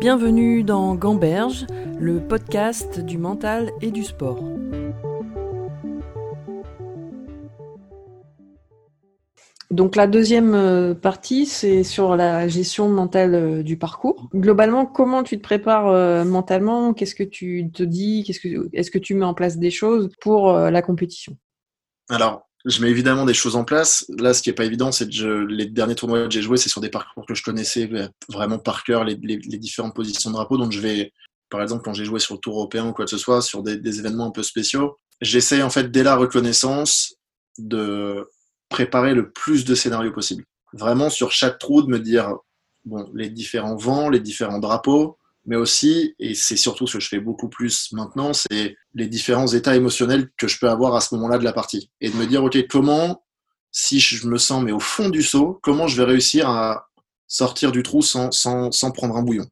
Bienvenue dans Gamberge, le podcast du mental et du sport. Donc la deuxième euh, partie, c'est sur la gestion mentale euh, du parcours. Globalement, comment tu te prépares euh, mentalement? Qu'est-ce que tu te dis? Qu'est-ce que est-ce que tu mets en place des choses pour la compétition? Alors, je mets évidemment des choses en place. Là, ce qui est pas évident, c'est que les derniers tournois que j'ai joués, c'est sur des parcours que je connaissais vraiment par cœur, les, différentes positions de drapeau. Donc, je vais, par exemple, quand j'ai joué sur le Tour européen ou quoi que ce soit, sur des, des événements un peu spéciaux, j'essaie en fait dès la reconnaissance de préparer le plus de scénarios possible. Vraiment sur chaque trou de me dire bon, les différents vents, les différents drapeaux, mais aussi, et c'est surtout ce que je fais beaucoup plus maintenant, c'est les différents états émotionnels que je peux avoir à ce moment-là de la partie. Et de me dire, OK, comment, si je me sens mais au fond du saut, comment je vais réussir à sortir du trou sans, sans, sans prendre un bouillon?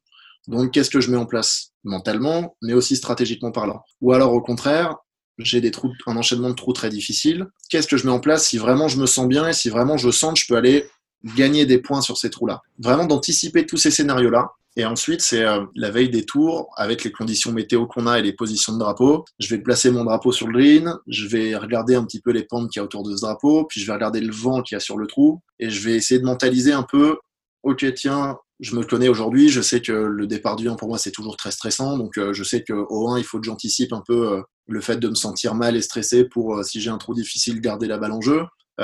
Donc, qu'est-ce que je mets en place? Mentalement, mais aussi stratégiquement parlant Ou alors, au contraire, j'ai des trous, un enchaînement de trous très difficile. Qu'est-ce que je mets en place? Si vraiment je me sens bien et si vraiment je sens que je peux aller gagner des points sur ces trous-là Vraiment d'anticiper tous ces scénarios-là. Et ensuite, c'est euh, la veille des tours, avec les conditions météo qu'on a et les positions de drapeau. Je vais placer mon drapeau sur le green, je vais regarder un petit peu les pentes qu'il y a autour de ce drapeau, puis je vais regarder le vent qu'il y a sur le trou, et je vais essayer de mentaliser un peu, ok, tiens, je me connais aujourd'hui, je sais que le départ du 1 pour moi c'est toujours très stressant, donc euh, je sais qu'au 1 il faut que j'anticipe un peu euh, le fait de me sentir mal et stressé pour, si j'ai un trou difficile, garder la balle en jeu.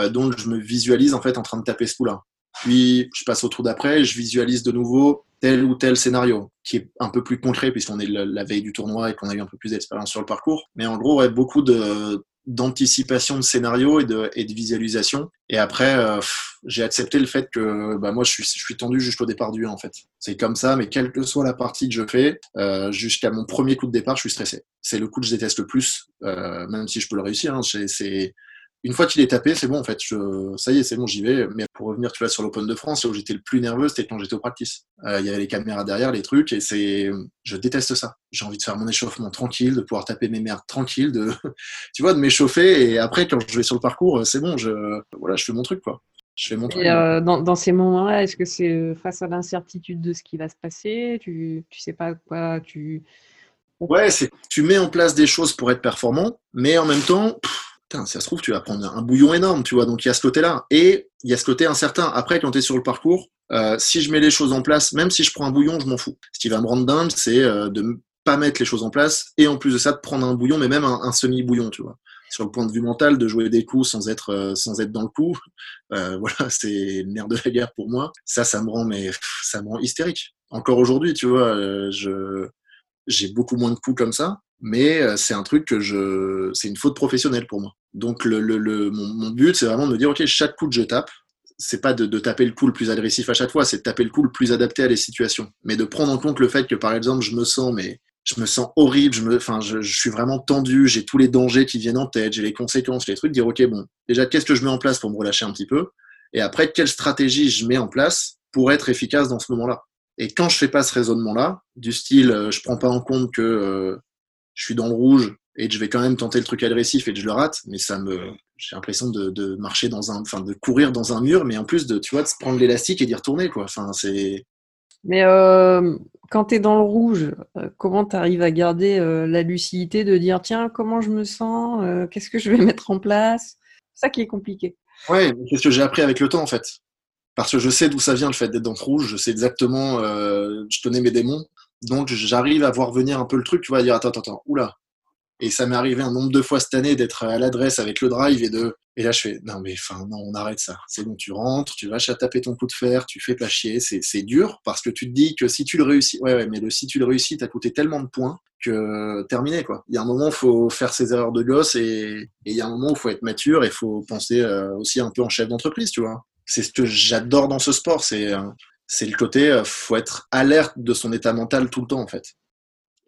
donc je me visualise en fait en train de taper ce coup-là. Puis je passe au trou d'après, je visualise de nouveau tel ou tel scénario, qui est un peu plus concret puisqu'on est la, veille du tournoi et qu'on a eu un peu plus d'expérience sur le parcours. Mais en gros, ouais, beaucoup de, d'anticipation de scénario et de, et de visualisation. Et après, euh, j'ai accepté le fait que bah, moi, je suis, je suis tendu jusqu'au départ du 1, en fait. C'est comme ça, mais quelle que soit la partie que je fais, euh, jusqu'à mon premier coup de départ, je suis stressé. C'est le coup que je déteste le plus, euh, même si je peux le réussir. Hein, c'est une fois qu'il est tapé, c'est bon en fait. Je, ça y est, c'est bon, j'y vais. Mais pour revenir, tu vois, sur l'Open de France, où j'étais le plus nerveux, c'était quand j'étais au practice. Euh, il y avait les caméras derrière, les trucs, et c'est, je déteste ça. J'ai envie de faire mon échauffement tranquille, de pouvoir taper mes merdes tranquille, de, tu vois, de m'échauffer. Et après, quand je vais sur le parcours, c'est bon, je, voilà, je fais mon truc, quoi. Je fais mon truc. Et euh, dans, dans, ces moments-là, est-ce que c'est face à l'incertitude de ce qui va se passer Tu, tu sais pas quoi, tu. Ouais, c'est, tu mets en place des choses pour être performant, mais en même temps, si ça se trouve, tu vas prendre un bouillon énorme, tu vois. Donc il y a ce côté-là. Et il y a ce côté incertain. Après, quand tu es sur le parcours, euh, si je mets les choses en place, même si je prends un bouillon, je m'en fous. Ce qui va me rendre dingue, c'est euh, de pas mettre les choses en place et en plus de ça, de prendre un bouillon, mais même un, semi-bouillon, tu vois. Sur le point de vue mental, de jouer des coups sans être, euh, sans être dans le coup, voilà, c'est le nerf de la guerre pour moi. Ça, ça me rend, mais ça me rend hystérique. Encore aujourd'hui, tu vois, je j'ai beaucoup moins de coups comme ça, mais c'est un truc que je, c'est une faute professionnelle pour moi. Donc le, le, mon, but, c'est vraiment de me dire, ok, chaque coup que je tape, c'est pas de, taper le coup le plus agressif à chaque fois, c'est de taper le coup le plus adapté à les situations. Mais de prendre en compte le fait que, par exemple, je me sens, mais je me sens horrible, je me, enfin, je suis vraiment tendu, j'ai tous les dangers qui viennent en tête, j'ai les conséquences, les trucs, dire, ok, bon, déjà, qu'est-ce que je mets en place pour me relâcher un petit peu? Et après, quelle stratégie je mets en place pour être efficace dans ce moment-là? Et quand je fais pas ce raisonnement-là, du style, euh, je prends pas en compte que euh, je suis dans le rouge, et je vais quand même tenter le truc agressif et je le rate, mais ça me, j'ai l'impression de, de, marcher dans un, enfin de courir dans un mur, mais en plus de, tu vois, de prendre l'élastique et d'y retourner, quoi. Enfin, c'est. Mais euh, quand tu es dans le rouge, euh, comment tu arrives à garder euh, la lucidité de dire tiens, comment je me sens, euh, qu'est-ce que je vais mettre en place? C'est ça qui est compliqué. Ouais, c'est ce que j'ai appris avec le temps en fait. Parce que je sais d'où ça vient le fait d'être dans le rouge, je sais exactement, je connais mes démons, donc j'arrive à voir venir un peu le truc, tu vois, dire attends, attends, attends, oula, et ça m'est arrivé un nombre de fois cette année d'être à l'adresse avec le drive et de. Et là, je fais non, mais enfin, non, on arrête ça. C'est bon, tu rentres, tu vas taper ton coup de fer, tu fais pas chier. C'est dur parce que tu te dis que si tu le réussis, ouais, ouais, mais le, si tu le réussis, t'as coûté tellement de points que terminé, quoi. Il y a un moment, faut faire ses erreurs de gosse et, il y a un moment où faut être mature et faut penser euh, aussi un peu en chef d'entreprise, tu vois. C'est ce que j'adore dans ce sport, c'est euh, c'est le côté, euh, faut être alerte de son état mental tout le temps, en fait.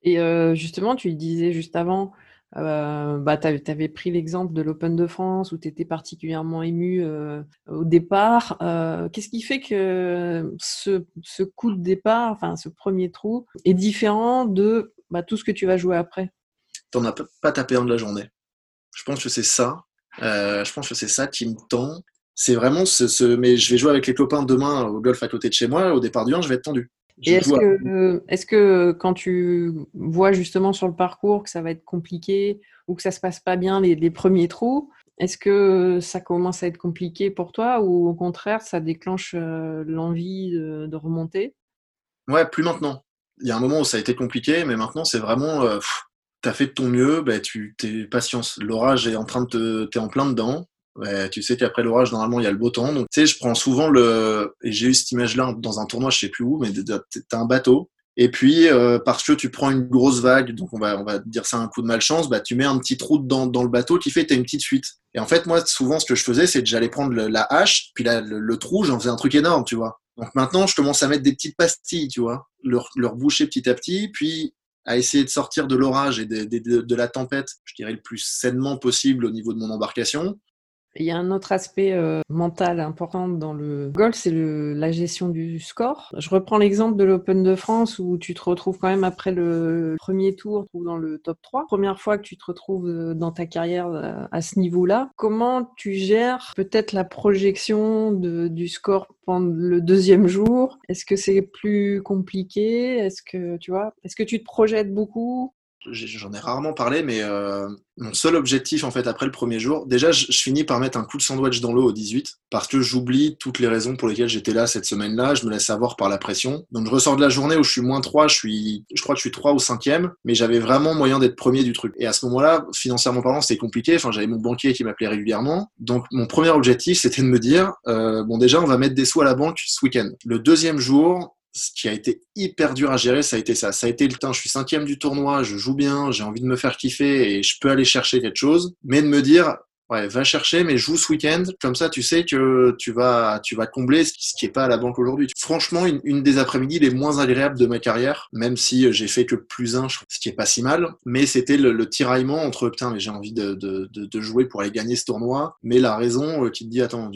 Et justement, tu disais juste avant, euh, bah, tu avais pris l'exemple de l'Open de France où tu étais particulièrement ému euh, au départ. Euh, qu'est-ce qui fait que ce, ce, coup de départ, enfin ce premier trou, est différent de bah, tout ce que tu vas jouer après? Tu n'en as pas tapé un de la journée. Je pense que c'est ça. je pense que c'est ça qui me tend. C'est vraiment ce, ce, Mais je vais jouer avec les copains demain au golf à côté de chez moi. Au départ du 1, je vais être tendu. est-ce que, est que quand tu vois justement sur le parcours que ça va être compliqué ou que ça se passe pas bien les, les premiers trous, est-ce que ça commence à être compliqué pour toi ou au contraire ça déclenche euh, l'envie de, remonter? Ouais, plus maintenant. Il y a un moment où ça a été compliqué, mais maintenant c'est vraiment, euh, tu as fait de ton mieux, bah, tu t'es patience. L'orage est en train de te, en plein dedans. Tu sais qu'après l'orage, normalement, il y a le beau temps. Donc, tu sais, je prends souvent le, et j'ai eu cette image-là dans un tournoi, je sais plus où, mais t'as un bateau, et puis, euh, parce que tu prends une grosse vague, donc on va, on va dire ça un coup de malchance, bah, tu mets un petit trou dans, dans le bateau qui fait que tu as une petite fuite. Et en fait, moi, souvent, ce que je faisais, c'est que j'allais prendre la hache, puis là, le, trou, j'en faisais un truc énorme, tu vois. Donc maintenant, je commence à mettre des petites pastilles, tu vois, leur, leur boucher petit à petit, puis à essayer de sortir de l'orage et de, la tempête, je dirais le plus sainement possible au niveau de mon embarcation. Il y a un autre aspect euh, mental important dans le golf, c'est la gestion du score. Je reprends l'exemple de l'Open de France où tu te retrouves quand même après le premier tour dans le top 3. Première fois que tu te retrouves euh, dans ta carrière euh, à ce niveau-là. Comment tu gères peut-être la projection de, du score pendant le deuxième jour? Est-ce que c'est plus compliqué? Est-ce que tu vois? Est-ce que tu te projettes beaucoup? J'en ai rarement parlé, mais euh, mon seul objectif en fait après le premier jour, déjà je, finis par mettre un coup de sandwich dans l'eau au 18 parce que j'oublie toutes les raisons pour lesquelles j'étais là cette semaine-là, je me laisse avoir par la pression. Donc je ressors de la journée où je suis moins 3, je suis, je crois que je suis 3 ou 5e, mais j'avais vraiment moyen d'être premier du truc. Et à ce moment-là, financièrement parlant, c'était compliqué. Enfin, j'avais mon banquier qui m'appelait régulièrement. Donc mon premier objectif, c'était de me dire, euh, bon déjà on va mettre des sous à la banque ce week-end. Le deuxième jour, ce qui a été hyper dur à gérer, ça a été ça. Ça a été le temps. Je suis cinquième du tournoi, je joue bien, j'ai envie de me faire kiffer et je peux aller chercher quelque chose. Mais de me dire, Ouais, va chercher, mais joue ce week-end. Comme ça, tu sais que tu vas, tu vas combler ce qui est pas à la banque aujourd'hui. Franchement, une, des après-midi les moins agréables de ma carrière, même si j'ai fait que plus un, ce qui est pas si mal. Mais c'était le, tiraillement entre putain, mais j'ai envie de, de, de, jouer pour aller gagner ce tournoi. Mais la raison euh, qui te dit, attends,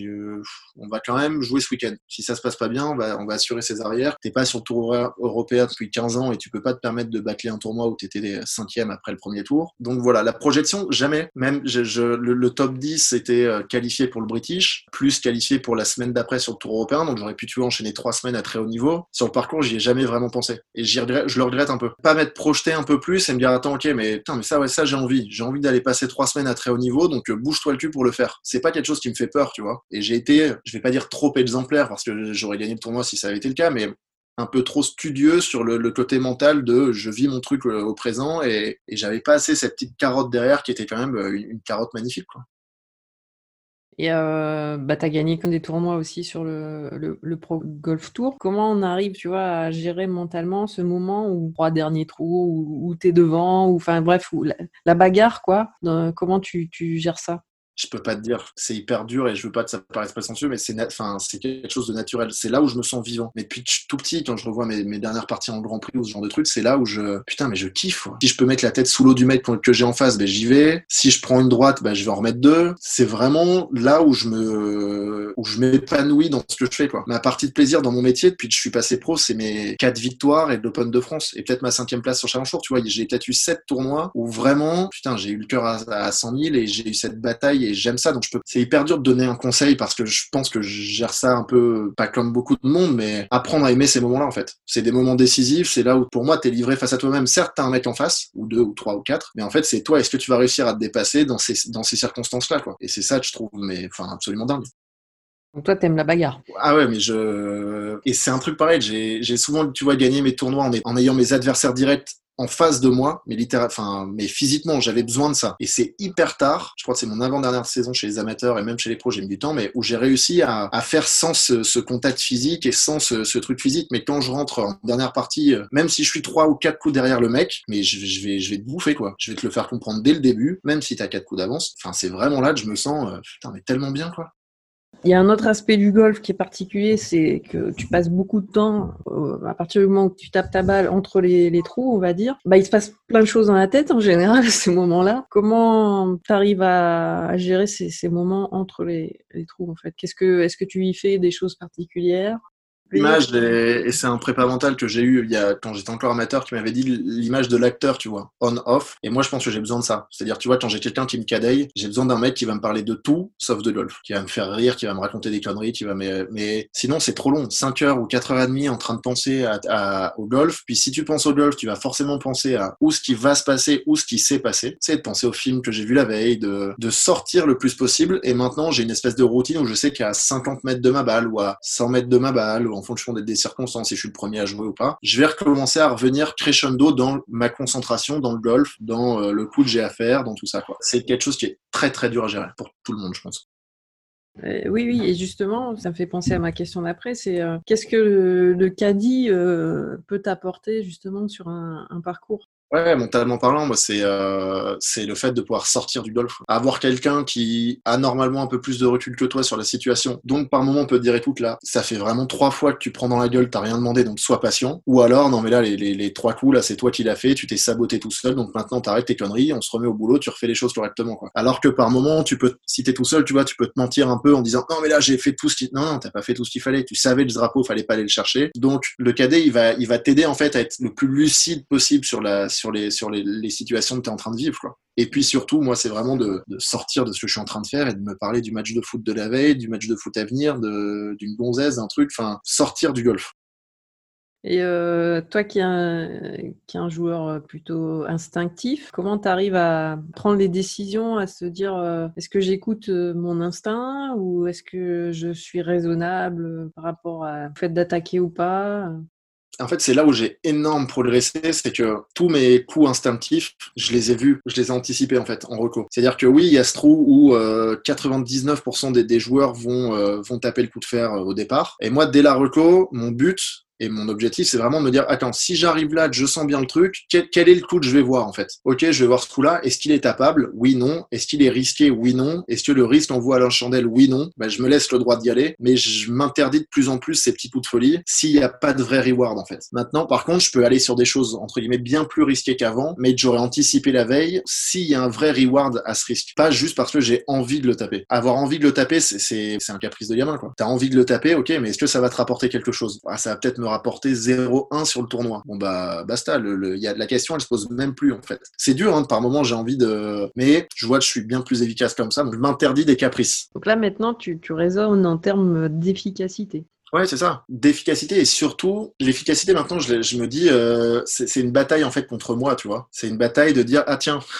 on va quand même jouer ce week-end. Si ça se passe pas bien, on va, on va assurer ses arrières. T'es pas sur le tour européen depuis 15 ans et tu peux pas te permettre de bâcler un tournoi où t'étais cinquième après le premier tour. Donc voilà, la projection, jamais. Même je, je le, le top 10 était euh, qualifié pour le British, plus qualifié pour la semaine d'après sur le Tour européen, donc j'aurais pu tuer enchaîner trois semaines à très haut niveau. Sur le parcours, j'y ai jamais vraiment pensé. Et je le regrette un peu. Pas m'être projeté un peu plus et me dire, attends, ok, mais putain, mais ça, ouais, ça, j'ai envie. J'ai envie d'aller passer trois semaines à très haut niveau, donc euh, bouge-toi le cul pour le faire. C'est pas quelque chose qui me fait peur, tu vois. Et j'ai été, je vais pas dire trop exemplaire parce que j'aurais gagné le tournoi si ça avait été le cas, mais un peu trop studieux sur le, côté mental de je vis mon truc euh, au présent et, j'avais pas assez cette petite carotte derrière qui était quand même une, une carotte magnifique. Quoi. Et euh, bah, tu as gagné comme des tournois aussi sur le, le, Pro Golf Tour. Comment on arrive, tu vois, à gérer mentalement ce moment où trois derniers trous, où, où tu es devant, ou enfin bref, la, bagarre, quoi. comment tu, tu gères ça? Je peux pas te dire, c'est hyper dur et je veux pas que ça paraisse prétentieux, mais c'est enfin, c'est quelque chose de naturel. C'est là où je me sens vivant. Mais depuis tout petit, quand je revois mes, dernières parties en Grand Prix ou ce genre de trucs, c'est là où je, putain, mais je kiffe. Si je peux mettre la tête sous l'eau du mec que j'ai en face, ben j'y vais. Si je prends une droite, ben je vais en remettre deux. C'est vraiment là où je me, où je m'épanouis dans ce que je fais, quoi. Ma partie de plaisir dans mon métier depuis que je suis passé pro, c'est mes quatre victoires et l'Open de France et peut-être ma cinquième place sur Challenge Tour. Tu vois, j'ai peut-être eu sept tournois où vraiment, putain, j'ai eu le cœur à, à 100 000 et j'ai eu cette bataille j'aime ça. Donc je peux. C'est hyper dur de donner un conseil parce que je pense que je gère ça un peu pas comme beaucoup de monde, mais apprendre à aimer ces moments-là en fait. C'est des moments décisifs. C'est là où pour moi t'es livré face à toi-même. Certes t'as un mec en face ou deux ou trois ou quatre, mais en fait c'est toi. Est-ce que tu vas réussir à te dépasser dans ces dans ces circonstances-là quoi? Et c'est ça que je trouve mais enfin absolument dingue. Donc toi, t'aimes la bagarre. Ah ouais, mais je et c'est un truc pareil. J'ai souvent, tu vois, gagné mes tournois en, en ayant mes adversaires directs en face de moi, mais littéralement, mais physiquement, j'avais besoin de ça. Et c'est hyper tard. Je crois que c'est mon avant-dernière saison chez les amateurs et même chez les pros, j'ai mis du temps, mais où j'ai réussi à, faire sans ce, contact physique et sans ce, truc physique. Mais quand je rentre en dernière partie, euh, même si je suis trois ou quatre coups derrière le mec, mais je, vais, je vais te bouffer, quoi. Je vais te le faire comprendre dès le début, même si t'as quatre coups d'avance. Enfin, c'est vraiment là que je me sens, euh, putain, mais tellement bien, quoi. Il y a un autre aspect du golf qui est particulier, c'est que tu passes beaucoup de temps, euh, à partir du moment où tu tapes ta balle entre les, trous, on va dire, bah, il se passe plein de choses dans la tête en général à ces moments-là. Comment tu à, gérer ces, moments entre les, trous en fait? Qu'est-ce que, Est-ce que tu y fais des choses particulières? L'image et, c'est un prépa mental que j'ai eu il y a quand j'étais encore amateur qui m'avait dit l'image de l'acteur, tu vois, on off. Et moi, je pense que j'ai besoin de ça. C'est-à-dire, tu vois, quand j'ai quelqu'un qui me cadaille, j'ai besoin d'un mec qui va me parler de tout sauf de golf, qui va me faire rire, qui va me raconter des conneries, qui va mais, mais sinon c'est trop long, 5 heures ou 4 heures et demie en train de penser à, au golf. Puis si tu penses au golf, tu vas forcément penser à où ce qui va se passer, où ce qui s'est passé. Sais, de penser au film que j'ai vu la veille, de, de sortir le plus possible. Et maintenant, j'ai une espèce de routine où je sais qu'à 50 mètres de ma balle ou à 100 mètres de ma balle, ou en fonction des, circonstances, si je suis le premier à jouer ou pas, je vais recommencer à revenir crescendo dans ma concentration, dans le golf, dans euh, le coup que j'ai à faire, dans tout ça. C'est quelque chose qui est très très dur à gérer pour tout le monde, je pense. Euh, oui, oui, et justement, ça me fait penser à ma question d'après, c'est euh, qu'est-ce que le, caddie peut apporter justement sur un parcours? Ouais, mentalement parlant, moi, c'est euh, c'est le fait de pouvoir sortir du golf. Avoir quelqu'un qui a normalement un peu plus de recul que toi sur la situation. Donc, par moment, on peut te dire, écoute, là, ça fait vraiment trois fois que tu prends dans la gueule, t'as rien demandé, donc sois patient. Ou alors, non, mais là, les, les, trois coups, là, c'est toi qui l'as fait, tu t'es saboté tout seul, donc maintenant, t'arrêtes tes conneries, on se remet au boulot, tu refais les choses correctement, quoi. Alors que par moment, tu peux, si t'es tout seul, tu vois, tu peux te mentir un peu en disant, non, mais là, j'ai fait tout ce qui, non, non, t'as pas fait tout ce qu'il fallait, tu savais le drapeau, fallait pas aller le chercher. Donc, le cadet, il va, il va t'aider, en fait, à être le plus lucide possible sur la, sur les, sur les les situations que tu es en train de vivre. Et puis surtout, moi, c'est vraiment de, sortir de ce que je suis en train de faire et de me parler du match de foot de la veille, du match de foot à venir, d'une gonzesse, d'un truc, enfin, sortir du golf. Et euh, toi qui es, un, qui un joueur plutôt instinctif, comment tu arrives à prendre les décisions, à se dire euh, est-ce que j'écoute euh, mon instinct ou est-ce que je suis raisonnable par rapport au fait d'attaquer ou pas? En fait, c'est là où j'ai énorme progressé, c'est que tous mes coups instinctifs, je les ai vus, je les ai anticipés en fait en reco. C'est-à-dire que oui, il y a ce trou où 99% des, des, joueurs vont, vont taper le coup de fer au départ. Et moi, dès la reco, mon but, et mon objectif, c'est vraiment de me dire, attends, si j'arrive là, je sens bien le truc, quel, est le coup que je vais voir en fait? Ok, je vais voir ce coup-là. Est-ce qu'il est tapable? Oui, non. Est-ce qu'il est risqué? Oui, non. Est-ce que le risque envoie à la chandelle? Oui, non. Ben, je me laisse le droit d'y aller, mais je m'interdis de plus en plus ces petits coups de folie s'il n'y a pas de vrai reward en fait. Maintenant, par contre, je peux aller sur des choses entre guillemets bien plus risquées qu'avant, mais j'aurais anticipé la veille s'il y a un vrai reward à ce risque. Pas juste parce que j'ai envie de le taper. Avoir envie de le taper, c'est un caprice de gamin quoi. T'as envie de le taper, ok, mais est-ce que ça va te rapporter quelque chose? Ah, Ça va peut-être me rapporter 0-1 sur le tournoi. Bon bah basta, le, y a, la question elle se pose même plus en fait. C'est dur, hein, par moment j'ai envie de... Mais je vois que je suis bien plus efficace comme ça, donc je m'interdis des caprices. Donc là maintenant tu, tu raisonnes en termes d'efficacité. Ouais, c'est ça. D'efficacité et surtout, l'efficacité maintenant, je, je, me dis, euh, c'est une bataille en fait contre moi, tu vois. C'est une bataille de dire, ah tiens,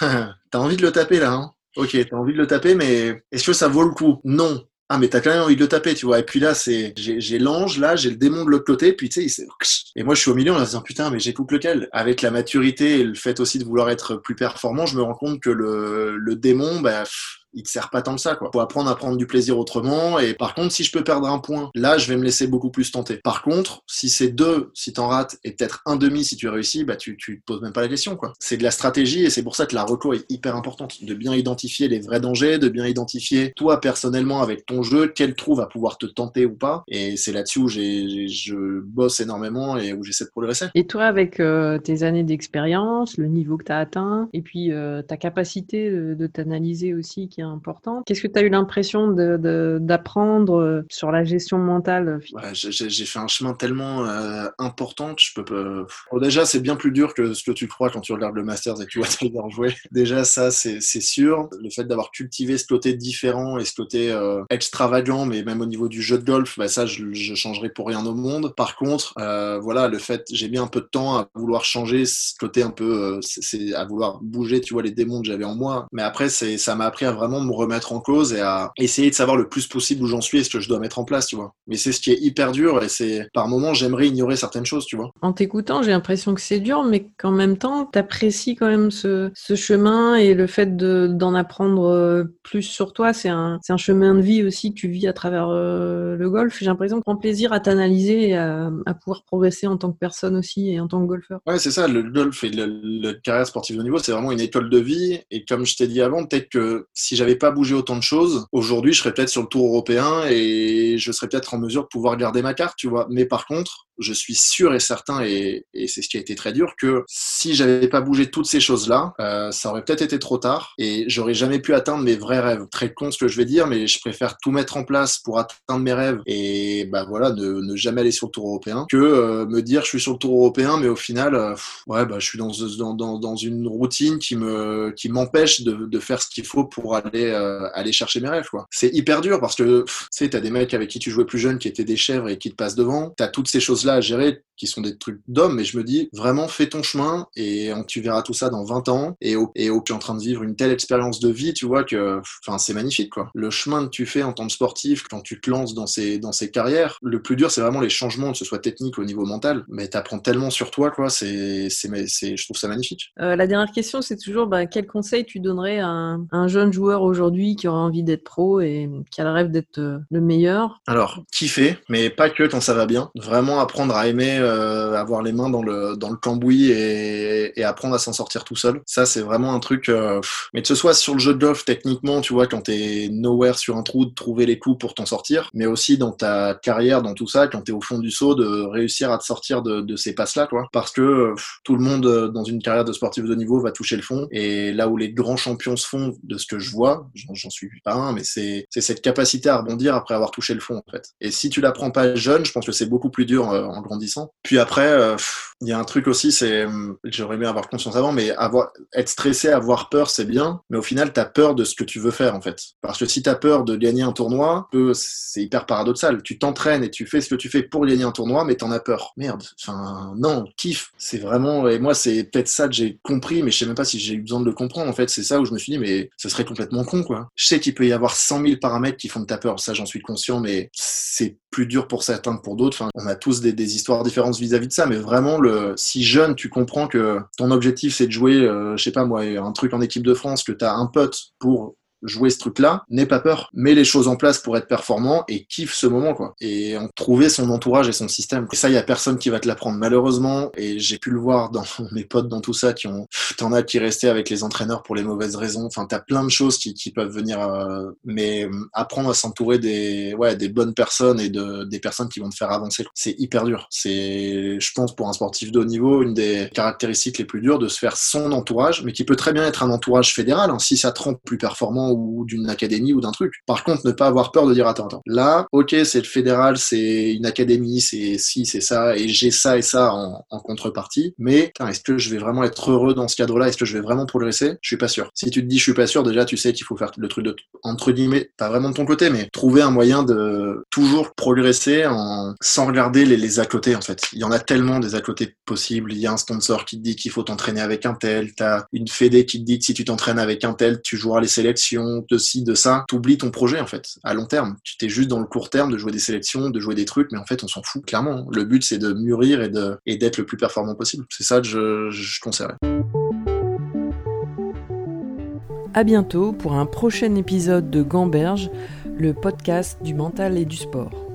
t'as envie de le taper là, hein Ok, t'as envie de le taper, mais est-ce que ça vaut le coup? Non ah mais t'as quand même envie de le taper, tu vois. Et puis là, c'est j'ai l'ange, là, j'ai le démon de l'autre côté, puis tu sais, et moi je suis au milieu en disant putain, mais j'écoute lequel? Avec la maturité et le fait aussi de vouloir être plus performant, je me rends compte que le, le démon, bah, il te sert pas tant que ça, quoi. Faut apprendre à prendre du plaisir autrement. Et par contre, si je peux perdre un point, là, je vais me laisser beaucoup plus tenter. Par contre, si c'est deux, si t'en rates, et peut-être un demi si tu réussis, bah, tu, tu te poses même pas la question, quoi. C'est de la stratégie et c'est pour ça que la reco est hyper importante. De bien identifier les vrais dangers, de bien identifier toi personnellement avec ton jeu, quel trou va pouvoir te tenter ou pas. Et c'est là-dessus où j'ai, je bosse énormément et où j'essaie de progresser. Et toi, avec euh, tes années d'expérience, le niveau que tu as atteint, et puis euh, ta capacité de, de t'analyser aussi, important. Qu'est-ce que tu as eu l'impression d'apprendre euh, sur la gestion mentale J'ai fait un chemin tellement euh, important que je peux déjà, c'est bien plus dur que ce que tu crois quand tu regardes le Masters et que tu vois Tiger jouer. Déjà, ça, c'est sûr. Le fait d'avoir cultivé ce côté différent et ce côté euh, extravagant, mais même au niveau du jeu de golf, bah, ça, je, je changerai pour rien au monde. Par contre, voilà, le fait, j'ai mis un peu de temps à vouloir changer ce côté un peu, c'est à vouloir bouger, tu vois, les démons que j'avais en moi. Mais après, ça m'a appris à vraiment me remettre en cause et à essayer de savoir le plus possible où j'en suis et ce que je dois mettre en place, tu vois. Mais c'est ce qui est hyper dur et c'est par moments j'aimerais ignorer certaines choses, tu vois. En t'écoutant, j'ai l'impression que c'est dur, mais qu'en même temps, t'apprécies quand même ce, ce, chemin et le fait d'en apprendre euh, plus sur toi. C'est un, un chemin de vie aussi que tu vis à travers euh, le golf. J'ai l'impression que tu prends plaisir à t'analyser et à, pouvoir progresser en tant que personne aussi et en tant que golfeur. Ouais, c'est ça. Le golf et le carrière sportive de niveau, c'est vraiment une école de vie. Et comme je t'ai dit avant, peut-être que si j'avais pas bougé autant de choses, aujourd'hui, je serais peut-être sur le tour européen et je serais peut-être en mesure de pouvoir garder ma carte, tu vois. Mais par contre, je suis sûr et certain, et, c'est ce qui a été très dur, que si j'avais pas bougé toutes ces choses-là, euh, ça aurait peut-être été trop tard et j'aurais jamais pu atteindre mes vrais rêves. Très con ce que je vais dire, mais je préfère tout mettre en place pour atteindre mes rêves et bah voilà, ne, ne jamais aller sur le Tour européen que euh, me dire je suis sur le Tour européen, mais au final, euh, ouais, bah je suis dans une routine qui me qui m'empêche de, de faire ce qu'il faut pour aller euh, aller chercher mes rêves. quoi. C'est hyper dur parce que tu sais, t'as des mecs avec qui tu jouais plus jeune qui étaient des chèvres et qui te passent devant. T'as toutes ces choses-là à gérer qui sont des trucs d'hommes, mais je me dis vraiment fais ton chemin et tu verras tout ça dans 20 ans et au, et au, tu es en train de vivre une telle expérience de vie, tu vois que enfin c'est magnifique quoi. Le chemin que tu fais en tant que sportif quand tu te lances dans ces dans ces carrières, le plus dur c'est vraiment les changements, que ce soit technique ou au niveau mental, mais tu apprends tellement sur toi quoi, c'est c'est je trouve ça magnifique. Euh, la dernière question c'est toujours bah, quel conseil tu donnerais à un, un jeune joueur aujourd'hui qui aurait envie d'être pro et qui a le rêve d'être euh, le meilleur? Alors, kiffer, mais pas que quand ça va bien. Vraiment apprendre à aimer euh, avoir les mains dans le, dans le cambouis et, et apprendre à s'en sortir tout seul. Ça, c'est vraiment un truc. Euh, mais que ce soit sur le jeu de golf, techniquement, tu vois, quand t'es nowhere sur un trou, de trouver les coups pour t'en sortir, mais aussi dans ta carrière, dans tout ça, quand t'es au fond du saut, de réussir à te sortir de, de ces passes-là, quoi. Parce que tout le monde, euh, dans une carrière de sportif de niveau, va toucher le fond. Et là où les grands champions se font, de ce que je vois, j'en suis pas un, mais c'est cette capacité à rebondir après avoir touché le fond, en fait. Et si tu l'apprends pas jeune, je pense que c'est beaucoup plus dur euh, en grandissant. Puis après, euh, il y a un truc aussi, c'est, j'aurais aimé avoir conscience avant, mais avoir, être stressé, avoir peur, c'est bien, mais au final, t'as peur de ce que tu veux faire, en fait. Parce que si t'as peur de gagner un tournoi, c'est hyper paradoxal. Tu t'entraînes et tu fais ce que tu fais pour gagner un tournoi, mais t'en as peur. Merde. Enfin, non, kiff. C'est vraiment, et moi, c'est peut-être ça que j'ai compris, mais je sais même pas si j'ai eu besoin de le comprendre, en fait. C'est ça où je me suis dit, mais ce serait complètement con, quoi. Je sais qu'il peut y avoir 100 000 paramètres qui font de ta peur, ça, j'en suis conscient, mais c'est plus dur pour certains que pour d'autres. Enfin, on a tous des, histoires différentes vis-à-vis de ça, mais vraiment, le, si jeune, tu comprends que ton objectif, c'est de jouer, euh, je sais pas moi, un truc en équipe de France, que tu as un pote pour jouer ce truc-là, n'aie pas peur, mets les choses en place pour être performant et kiffe ce moment, quoi. Et en trouver son entourage et son système. Et ça, il y a personne qui va te l'apprendre, malheureusement. Et j'ai pu le voir dans mes potes dans tout ça qui ont, t'en as qui restaient avec les entraîneurs pour les mauvaises raisons. Enfin, t'as plein de choses qui, peuvent venir, euh, mais euh, apprendre à s'entourer des, ouais, des bonnes personnes et de, des personnes qui vont te faire avancer. C'est hyper dur. C'est, je pense, pour un sportif de haut niveau, une des caractéristiques les plus dures de se faire son entourage, mais qui peut très bien être un entourage fédéral, hein, si ça te rend plus performant ou d'une académie ou d'un truc. Par contre, ne pas avoir peur de dire attends, attends. Là, ok, c'est le fédéral, c'est une académie, c'est si, c'est ça, et j'ai ça et ça en, contrepartie. Mais est-ce que je vais vraiment être heureux dans ce cadre-là? Est-ce que je vais vraiment progresser? Je suis pas sûr. Si tu te dis je suis pas sûr, déjà tu sais qu'il faut faire le truc de entre guillemets, pas vraiment de ton côté, mais trouver un moyen de toujours progresser en sans regarder les, les à côté en fait. Il y en a tellement des à côté possibles. Il y a un sponsor qui te dit qu'il faut t'entraîner avec un tel, t'as une fédé qui te dit que si tu t'entraînes avec un tel, tu joueras les sélections, de ci, de ça. T'oublies ton projet en fait à long terme. Tu t'es juste dans le court terme de jouer des sélections, de jouer des trucs, mais en fait on s'en fout clairement. Le but c'est de mûrir et de et d'être le plus performant possible. C'est ça que je, je conseillerais. À bientôt pour un prochain épisode de Gamberge, le podcast du mental et du sport.